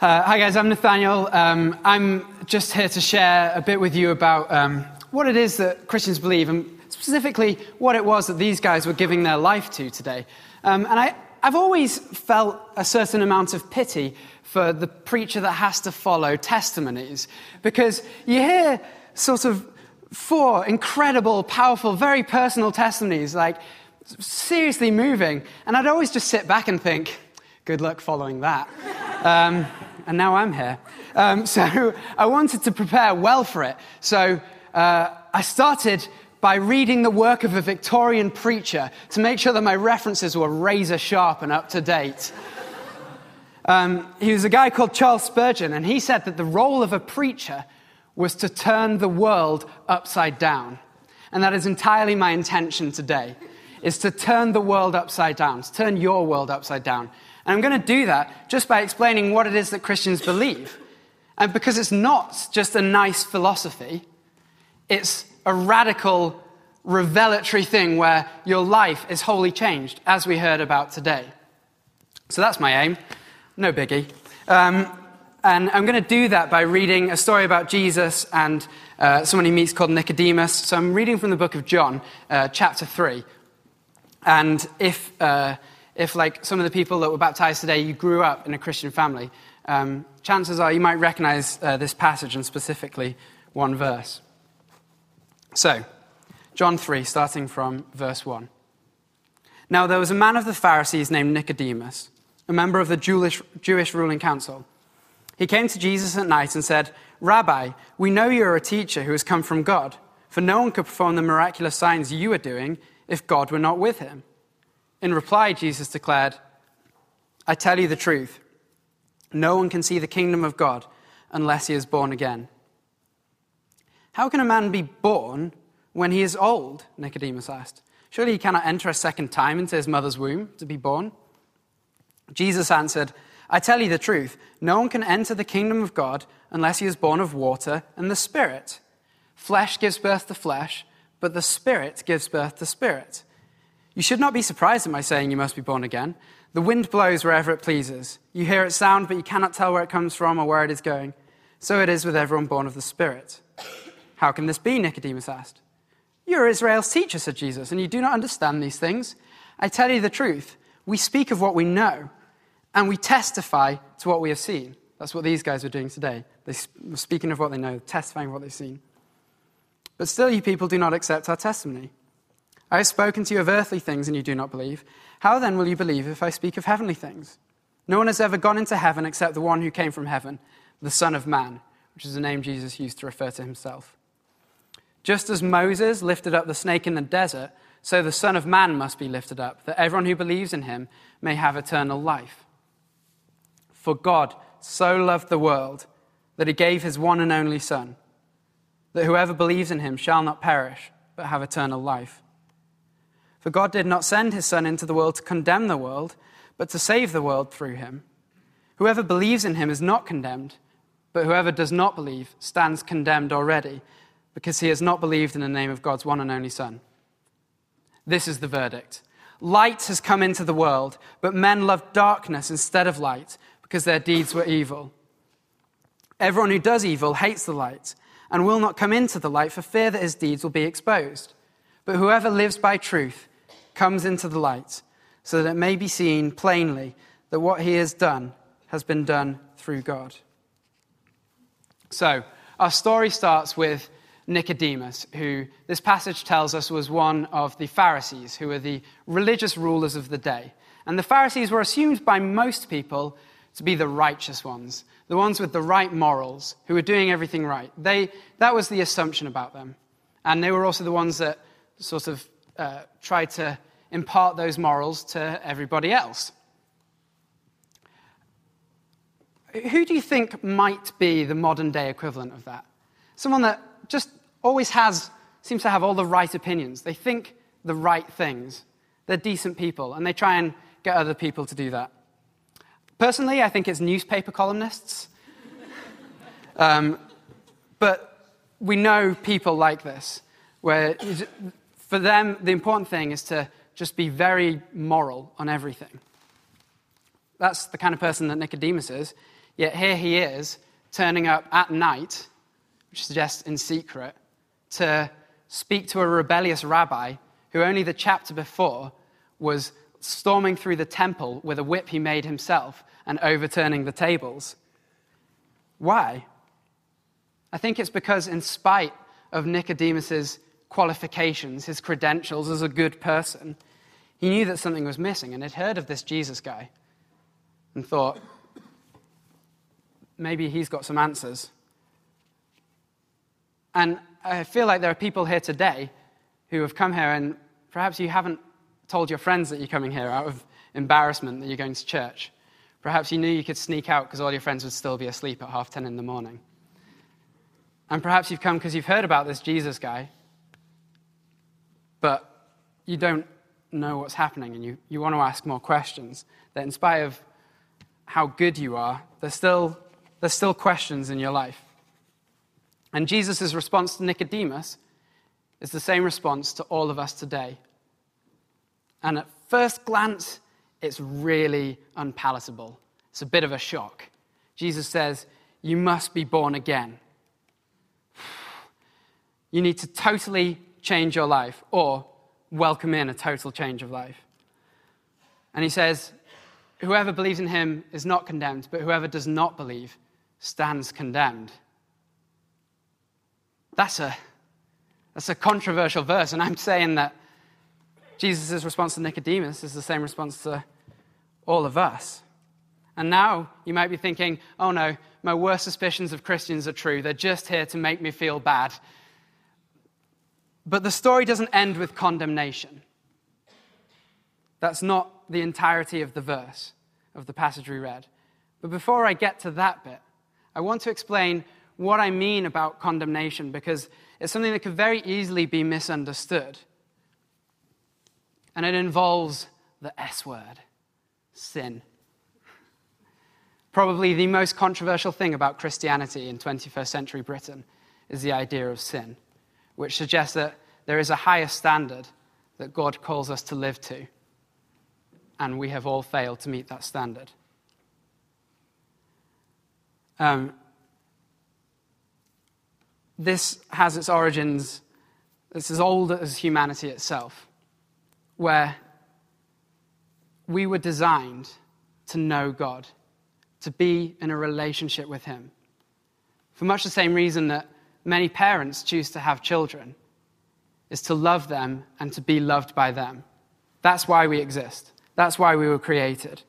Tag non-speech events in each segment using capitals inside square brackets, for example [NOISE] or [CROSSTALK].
Uh, hi, guys, I'm Nathaniel. Um, I'm just here to share a bit with you about um, what it is that Christians believe, and specifically what it was that these guys were giving their life to today. Um, and I, I've always felt a certain amount of pity for the preacher that has to follow testimonies, because you hear sort of four incredible, powerful, very personal testimonies, like seriously moving, and I'd always just sit back and think, good luck following that. Um, and now I'm here. Um, [LAUGHS] so I wanted to prepare well for it. So uh, I started by reading the work of a Victorian preacher to make sure that my references were razor sharp and up to date. Um, he was a guy called Charles Spurgeon, and he said that the role of a preacher was to turn the world upside down. And that is entirely my intention today, is to turn the world upside down, to turn your world upside down. And I'm going to do that just by explaining what it is that Christians believe. And because it's not just a nice philosophy, it's a radical, revelatory thing where your life is wholly changed, as we heard about today. So that's my aim. No biggie. Um, and I'm going to do that by reading a story about Jesus and uh, someone he meets called Nicodemus. So I'm reading from the book of John, uh, chapter 3. And if, uh, if, like some of the people that were baptized today, you grew up in a Christian family, um, chances are you might recognize uh, this passage and specifically one verse. So, John 3, starting from verse 1. Now, there was a man of the Pharisees named Nicodemus, a member of the Jewish, Jewish ruling council. He came to Jesus at night and said, Rabbi, we know you are a teacher who has come from God, for no one could perform the miraculous signs you are doing if God were not with him. In reply, Jesus declared, I tell you the truth. No one can see the kingdom of God unless he is born again. How can a man be born when he is old? Nicodemus asked. Surely he cannot enter a second time into his mother's womb to be born? Jesus answered, I tell you the truth. No one can enter the kingdom of God unless he is born of water and the Spirit. Flesh gives birth to flesh, but the Spirit gives birth to spirit. You should not be surprised at my saying you must be born again. The wind blows wherever it pleases. You hear its sound, but you cannot tell where it comes from or where it is going. So it is with everyone born of the Spirit. How can this be? Nicodemus asked. You are Israel's teacher, said Jesus, and you do not understand these things. I tell you the truth. We speak of what we know, and we testify to what we have seen. That's what these guys are doing today. They are speaking of what they know, testifying of what they've seen. But still, you people do not accept our testimony. I have spoken to you of earthly things, and you do not believe. How then will you believe if I speak of heavenly things? No one has ever gone into heaven except the one who came from heaven, the Son of Man, which is the name Jesus used to refer to himself. Just as Moses lifted up the snake in the desert, so the Son of Man must be lifted up, that everyone who believes in him may have eternal life. For God so loved the world that he gave his one and only Son, that whoever believes in him shall not perish, but have eternal life. For God did not send his Son into the world to condemn the world, but to save the world through him. Whoever believes in him is not condemned, but whoever does not believe stands condemned already because he has not believed in the name of God's one and only Son. This is the verdict. Light has come into the world, but men loved darkness instead of light because their deeds were evil. Everyone who does evil hates the light and will not come into the light for fear that his deeds will be exposed. But whoever lives by truth comes into the light so that it may be seen plainly that what he has done has been done through God. So, our story starts with Nicodemus, who this passage tells us was one of the Pharisees, who were the religious rulers of the day. And the Pharisees were assumed by most people to be the righteous ones, the ones with the right morals, who were doing everything right. They, that was the assumption about them. And they were also the ones that sort of uh, tried to impart those morals to everybody else. Who do you think might be the modern day equivalent of that? Someone that just always has, seems to have all the right opinions. They think the right things. They're decent people, and they try and get other people to do that. Personally, I think it's newspaper columnists. [LAUGHS] um, but we know people like this, where for them, the important thing is to just be very moral on everything. That's the kind of person that Nicodemus is. Yet here he is, turning up at night, which suggests in secret, to speak to a rebellious rabbi who only the chapter before was storming through the temple with a whip he made himself and overturning the tables. Why? I think it's because, in spite of Nicodemus's qualifications, his credentials as a good person, he knew that something was missing and had heard of this Jesus guy and thought, maybe he's got some answers. And I feel like there are people here today who have come here and perhaps you haven't told your friends that you're coming here out of embarrassment that you're going to church. Perhaps you knew you could sneak out because all your friends would still be asleep at half ten in the morning. And perhaps you've come because you've heard about this Jesus guy, but you don't know what's happening and you, you want to ask more questions. That in spite of how good you are, there's still, there's still questions in your life. And Jesus' response to Nicodemus is the same response to all of us today. And at first glance, it's really unpalatable. It's a bit of a shock. Jesus says, You must be born again. [SIGHS] You need to totally change your life or welcome in a total change of life. And he says, Whoever believes in him is not condemned, but whoever does not believe stands condemned. That's a, that's a controversial verse, and I'm saying that Jesus' response to Nicodemus is the same response to all of us. And now you might be thinking, oh no, my worst suspicions of Christians are true. They're just here to make me feel bad. But the story doesn't end with condemnation. That's not the entirety of the verse, of the passage we read. But before I get to that bit, I want to explain what I mean about condemnation because it's something that could very easily be misunderstood and it involves the S word sin. Probably the most controversial thing about Christianity in 21st century Britain is the idea of sin, which suggests that there is a higher standard that God calls us to live to, and we have all failed to meet that standard. Um, this has its origins, it's as old as humanity itself where we were designed to know God, to be in a relationship with Him. For much the same reason that many parents choose to have children, is to love them and to be loved by them. That's why we exist. That's why we were created.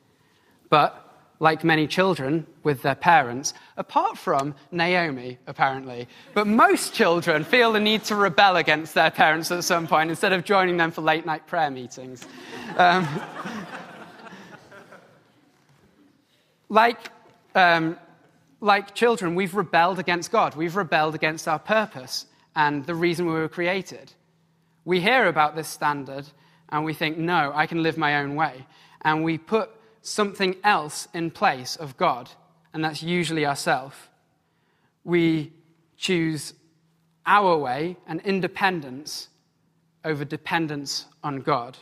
But like many children with their parents, apart from Naomi, apparently. But most children feel the need to rebel against their parents at some point instead of joining them for late night prayer meetings. Um, [LAUGHS] like, um, like children, we've rebelled against God, we've rebelled against our purpose and the reason we were created. We hear about this standard and we think, no, I can live my own way. And we put something else in place of God, and that's usually ourselves. We choose our way and independence over dependence on God.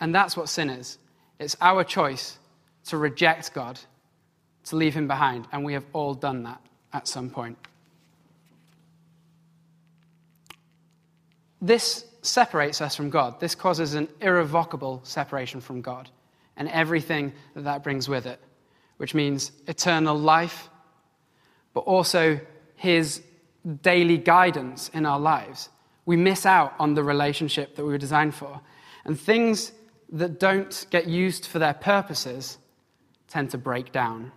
And that's what sin is it's our choice to reject God, to leave Him behind, and we have all done that at some point. This separates us from God. This causes an irrevocable separation from God and everything that that brings with it, which means eternal life, but also His daily guidance in our lives. We miss out on the relationship that we were designed for. And things that don't get used for their purposes tend to break down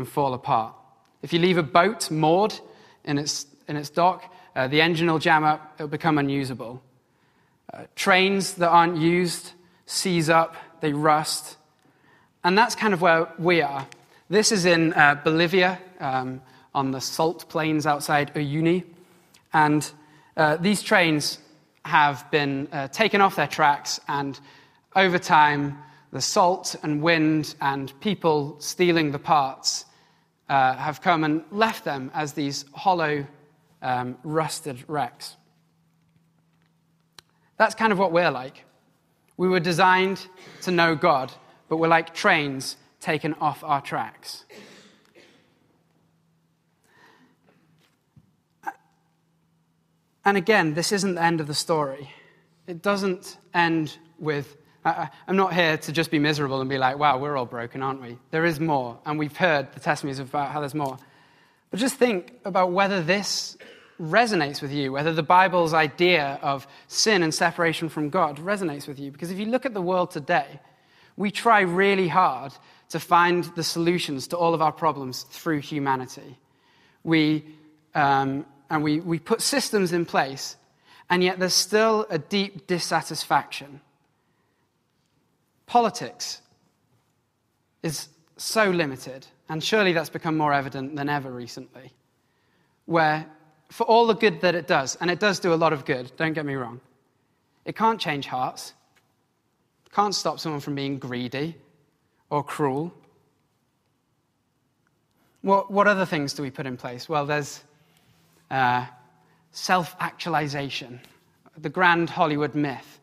and fall apart. If you leave a boat moored in its, in its dock, uh, the engine will jam up, it'll become unusable. Uh, trains that aren't used seize up, they rust. And that's kind of where we are. This is in uh, Bolivia um, on the salt plains outside Uyuni. And uh, these trains have been uh, taken off their tracks, and over time, the salt and wind and people stealing the parts uh, have come and left them as these hollow, um, rusted wrecks. That's kind of what we're like. We were designed to know God, but we're like trains taken off our tracks. And again, this isn't the end of the story. It doesn't end with, I, am not here to just be miserable and be like, wow, we're all broken, aren't we? There is more. And we've heard the testimonies about how there's more. But just think about whether this resonates with you, whether the Bible's idea of sin and separation from God resonates with you. Because if you look at the world today, we try really hard to find the solutions to all of our problems through humanity. We, um, and we, we put systems in place, and yet there's still a deep dissatisfaction. Politics is so limited, and surely that's become more evident than ever recently, where for all the good that it does, and it does do a lot of good, don't get me wrong, it can't change hearts, can't stop someone from being greedy or cruel. What, what other things do we put in place? Well, there's uh, self actualization, the grand Hollywood myth.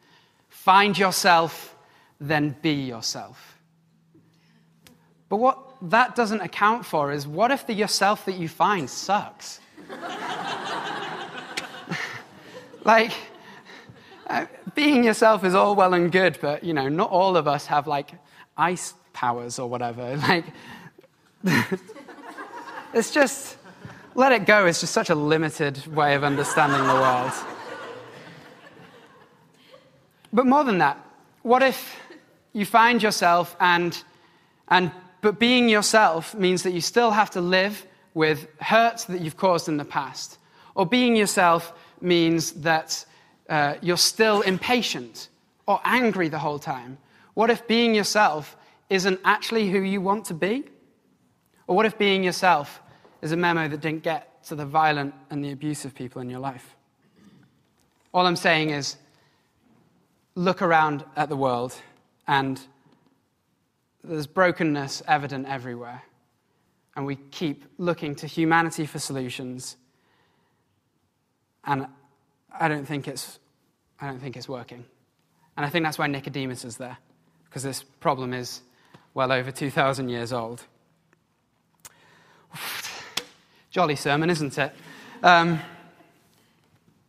Find yourself, then be yourself. But what that doesn't account for is what if the yourself that you find sucks? [LAUGHS] like, uh, being yourself is all well and good, but you know, not all of us have like ice powers or whatever. [LAUGHS] Like, [LAUGHS] it's just, let it go is just such a limited way of understanding the world. But more than that, what if you find yourself and, and but being yourself means that you still have to live with hurt that you've caused in the past? Or being yourself means that uh, you're still impatient or angry the whole time? What if being yourself isn't actually who you want to be? Or what if being yourself is a memo that didn't get to the violent and the abusive people in your life? All I'm saying is look around at the world and there's brokenness evident everywhere. And we keep looking to humanity for solutions. And I don't think it's, I don't think it's working. And I think that's why Nicodemus is there, because this problem is well over 2,000 years old. Jolly sermon, isn't it? Um,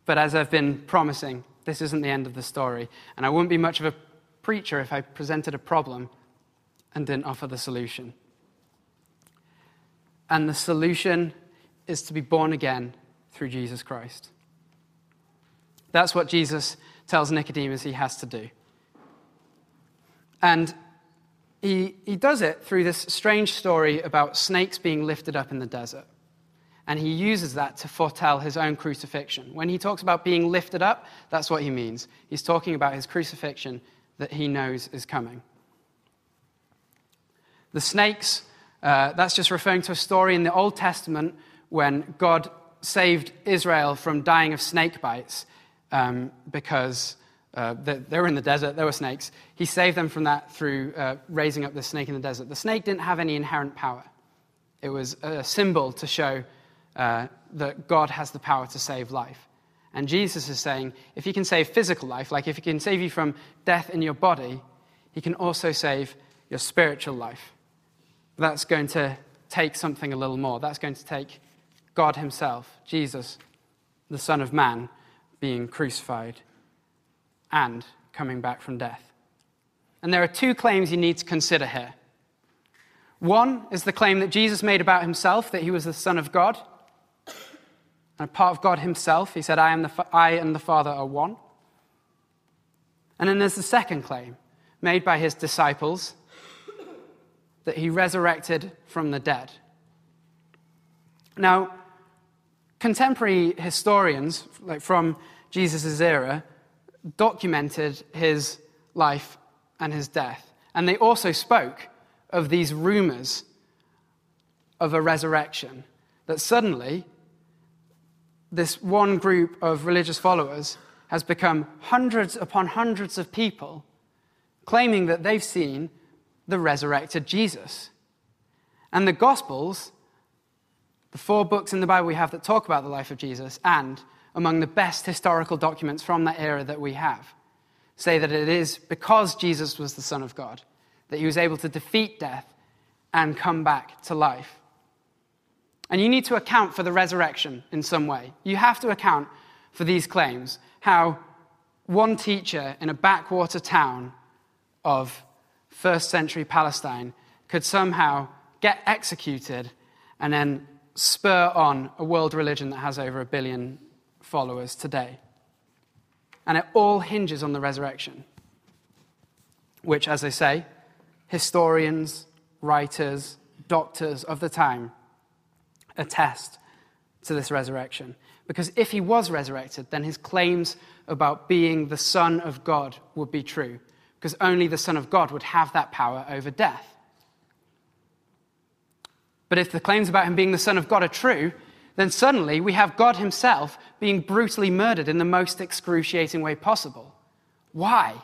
but as I've been promising, this isn't the end of the story. And I wouldn't be much of a preacher if I presented a problem and didn't offer the solution. And the solution is to be born again through Jesus Christ. That's what Jesus tells Nicodemus he has to do. And he, he does it through this strange story about snakes being lifted up in the desert. And he uses that to foretell his own crucifixion. When he talks about being lifted up, that's what he means. He's talking about his crucifixion that he knows is coming. The snakes, uh, that's just referring to a story in the Old Testament when God saved Israel from dying of snake bites um, because uh, they, were in the desert, there were snakes. He saved them from that through uh, raising up the snake in the desert. The snake didn't have any inherent power, it was a symbol to show uh, that God has the power to save life. And Jesus is saying if he can save physical life, like if he can save you from death in your body, he can also save your spiritual life. That's going to take something a little more. That's going to take God Himself, Jesus, the Son of Man, being crucified and coming back from death. And there are two claims you need to consider here. One is the claim that Jesus made about himself, that he was the Son of God. And part of God himself, he said, I, am the, I and the Father are one. And then there's the second claim, made by his disciples, that he resurrected from the dead. Now, contemporary historians, like from Jesus' era, documented his life and his death. And they also spoke of these rumors of a resurrection. That suddenly, this one group of religious followers has become hundreds upon hundreds of people claiming that they've seen the resurrected Jesus. And the Gospels, the four books in the Bible we have that talk about the life of Jesus, and among the best historical documents from that era that we have, say that it is because Jesus was the Son of God that he was able to defeat death and come back to life. And you need to account for the resurrection in some way. You have to account for these claims how one teacher in a backwater town of first century Palestine could somehow get executed and then spur on a world religion that has over a billion followers today. And it all hinges on the resurrection, which, as I say, historians, writers, doctors of the time attest to this resurrection. Because if he was resurrected, then his claims about being the Son of God would be true, because only the Son of God would have that power over death. But if the claims about him being the Son of God are true, then suddenly we have God himself being brutally murdered in the most excruciating way possible. Why?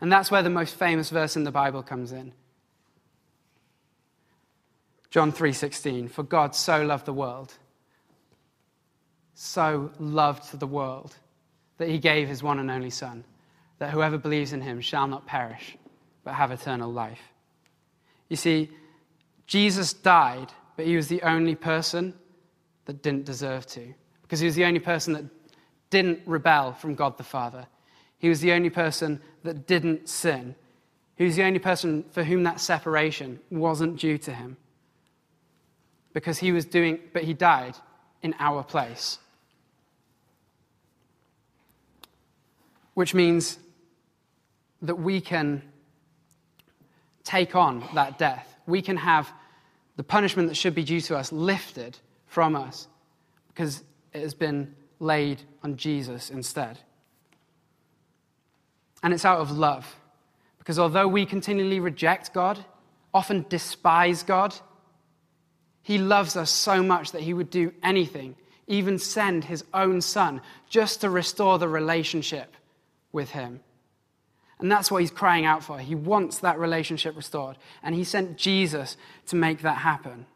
And that's where the most famous verse in the Bible comes in. John 3:16 For God so loved the world so loved the world that he gave his one and only son that whoever believes in him shall not perish but have eternal life. You see Jesus died but he was the only person that didn't deserve to because he was the only person that didn't rebel from God the Father. He was the only person that didn't sin. He was the only person for whom that separation wasn't due to him because he was doing, but he died in our place. Which means that we can take on that death. We can have the punishment that should be due to us lifted from us because it has been laid on Jesus instead. And it's out of love. Because although we continually reject God, often despise God, he loves us so much that he would do anything, even send his own son, just to restore the relationship with him. And that's what he's crying out for. He wants that relationship restored. And he sent Jesus to make that happen.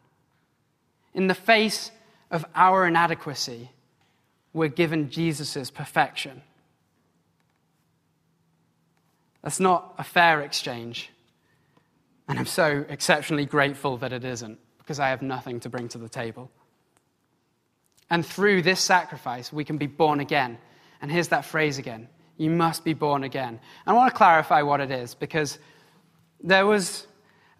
In the face of our inadequacy, we're given Jesus' perfection. That's not a fair exchange. And I'm so exceptionally grateful that it isn't because I have nothing to bring to the table. And through this sacrifice, we can be born again. And here's that phrase again you must be born again. And I want to clarify what it is because there was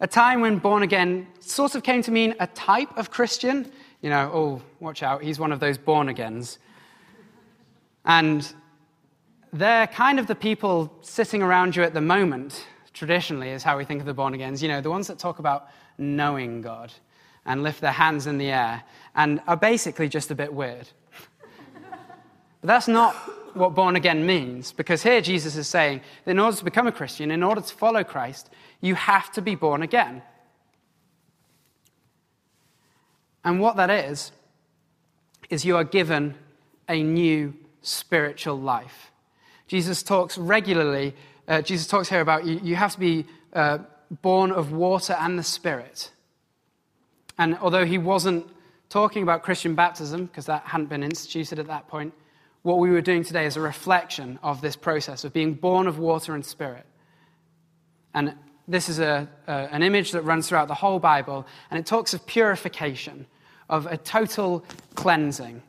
a time when born again sort of came to mean a type of Christian. You know, oh, watch out, he's one of those born agains. And they're kind of the people sitting around you at the moment, traditionally, is how we think of the born agains. You know, the ones that talk about knowing God and lift their hands in the air and are basically just a bit weird. but that's not what born again means, because here Jesus is saying that in order to become a Christian, in order to follow Christ, you have to be born again. And what that is, is you are given a new spiritual life. Jesus talks regularly, uh, Jesus talks here about you, you have to be uh, born of water and the Spirit. And although he wasn't talking about Christian baptism, because that hadn't been instituted at that point, what we were doing today is a reflection of this process of being born of water and spirit. And this is a, a, an image that runs throughout the whole Bible, and it talks of purification, of a total cleansing.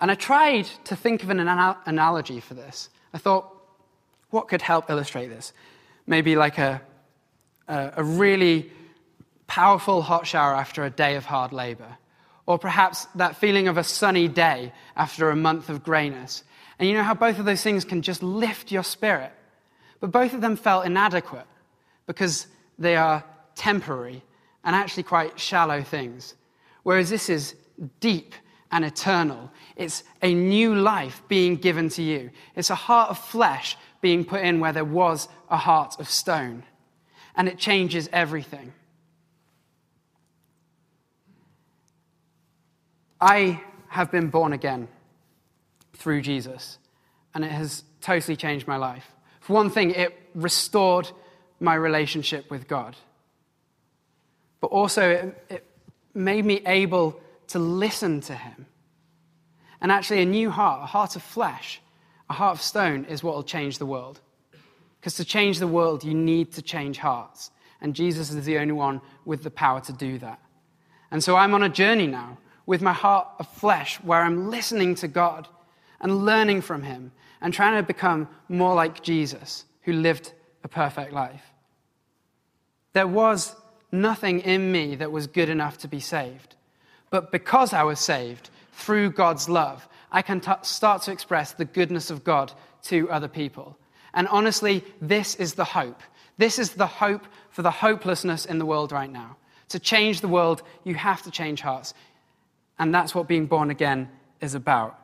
And I tried to think of an anal- analogy for this. I thought, what could help illustrate this? Maybe like a, a, a really powerful hot shower after a day of hard labor. Or perhaps that feeling of a sunny day after a month of grayness. And you know how both of those things can just lift your spirit. But both of them felt inadequate because they are temporary and actually quite shallow things. Whereas this is deep and eternal. It's a new life being given to you. It's a heart of flesh being put in where there was a heart of stone. And it changes everything. I have been born again through Jesus, and it has totally changed my life. For one thing, it restored my relationship with God. But also, it, it made me able to listen to Him. And actually, a new heart, a heart of flesh, a heart of stone, is what will change the world. Because to change the world, you need to change hearts. And Jesus is the only one with the power to do that. And so I'm on a journey now with my heart of flesh where I'm listening to God and learning from Him and trying to become more like Jesus, who lived a perfect life. There was nothing in me that was good enough to be saved. But because I was saved through God's love, I can t- start to express the goodness of God to other people. And honestly, this is the hope. This is the hope for the hopelessness in the world right now. To change the world, you have to change hearts. And that's what being born again is about.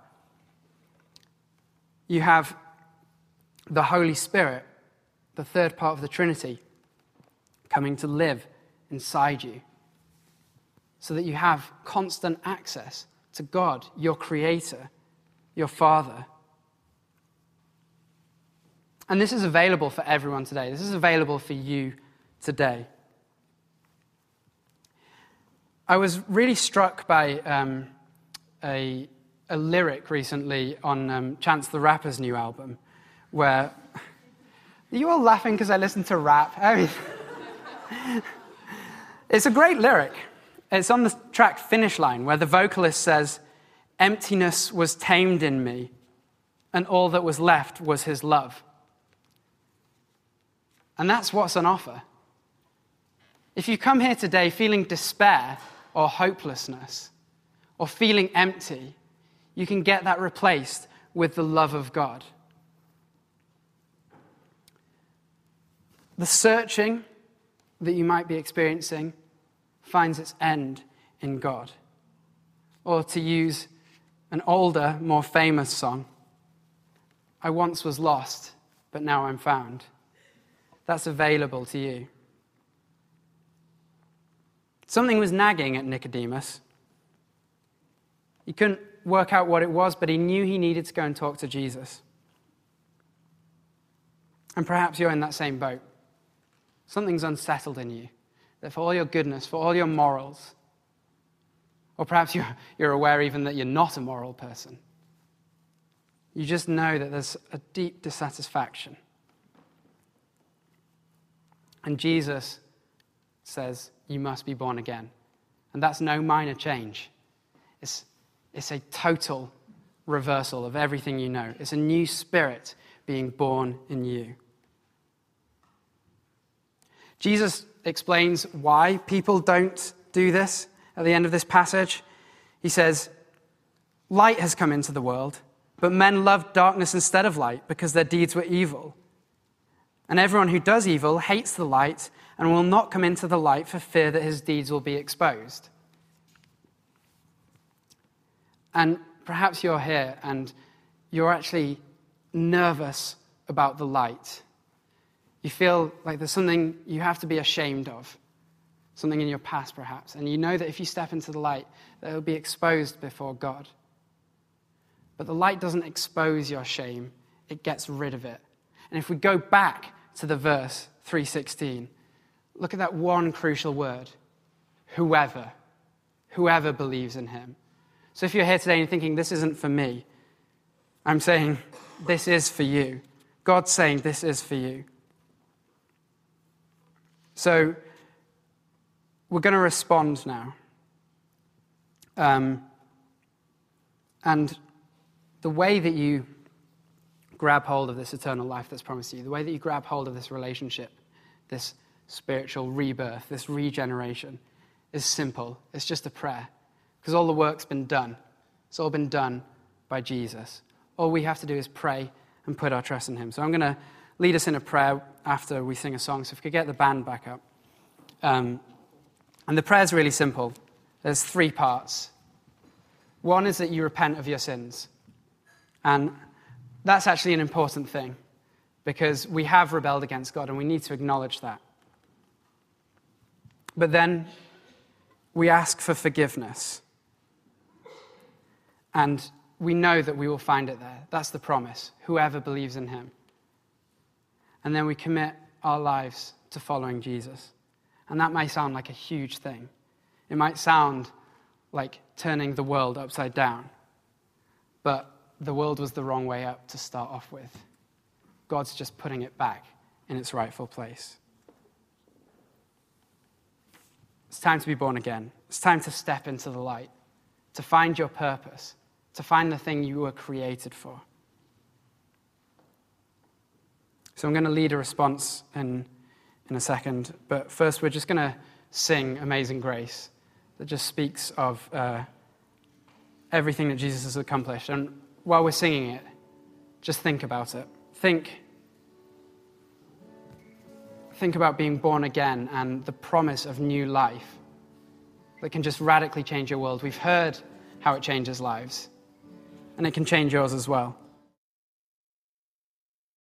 You have the Holy Spirit, the third part of the Trinity, coming to live inside you so that you have constant access to God, your Creator, your Father. And this is available for everyone today. This is available for you today. I was really struck by um, a, a, lyric recently on um, Chance the Rapper's new album, where. Are you all laughing because I listen to rap? I mean, [LAUGHS] it's a great lyric. It's on the track Finish Line, where the vocalist says, Emptiness was tamed in me, and all that was left was his love. And that's what's on offer. If you come here today feeling despair or hopelessness or feeling empty, you can get that replaced with the love of God. The searching that you might be experiencing finds its end in God. Or to use an older, more famous song, I once was lost, but now I'm found. That's available to you. Something was nagging at Nicodemus. He couldn't work out what it was, but he knew he needed to go and talk to Jesus. And perhaps you're in that same boat. Something's unsettled in you, that for all your goodness, for all your morals, or perhaps you're, aware even that you're not a moral person. You just know that there's a deep dissatisfaction. And Jesus says, You must be born again. And that's no minor change, it's, it's a total reversal of everything you know. It's a new spirit being born in you. Jesus explains why people don't do this at the end of this passage. He says, Light has come into the world, but men loved darkness instead of light because their deeds were evil. And everyone who does evil hates the light and will not come into the light for fear that his deeds will be exposed. And perhaps you're here and you're actually nervous about the light. You feel like there's something you have to be ashamed of, something in your past perhaps, and you know that if you step into the light, that it will be exposed before God. But the light doesn't expose your shame, it gets rid of it. And if we go back to the verse 316, look at that one crucial word whoever. Whoever believes in him. So if you're here today and you're thinking, this isn't for me, I'm saying, this is for you. God's saying, this is for you. So we're going to respond now. Um, and the way that you grab hold of this eternal life that's promised to you, the way that you grab hold of this relationship, this spiritual rebirth, this regeneration, is simple. It's just a prayer. Because all the work's been done. It's all been done by Jesus. All we have to do is pray and put our trust in Him. So I'm going to lead us in a prayer after we sing a song. So if we could get the band back up. Um, and the prayer is really simple. There's three parts. One is that you repent of your sins. And that's actually an important thing because we have rebelled against God and we need to acknowledge that. But then we ask for forgiveness. And we know that we will find it there. That's the promise. Whoever believes in him and then we commit our lives to following Jesus. And that may sound like a huge thing. It might sound like turning the world upside down. But the world was the wrong way up to start off with. God's just putting it back in its rightful place. Time to be born again. It's time to step into the light, to find your purpose, to find the thing you were created for. So I'm going to lead a response in, in a second, but first we're just going to sing Amazing Grace that just speaks of uh, everything that Jesus has accomplished. And while we're singing it, just think about it. Think, think about being born again and the promise of new life that can just radically change your world. We've heard how it changes lives, and it can change yours as well.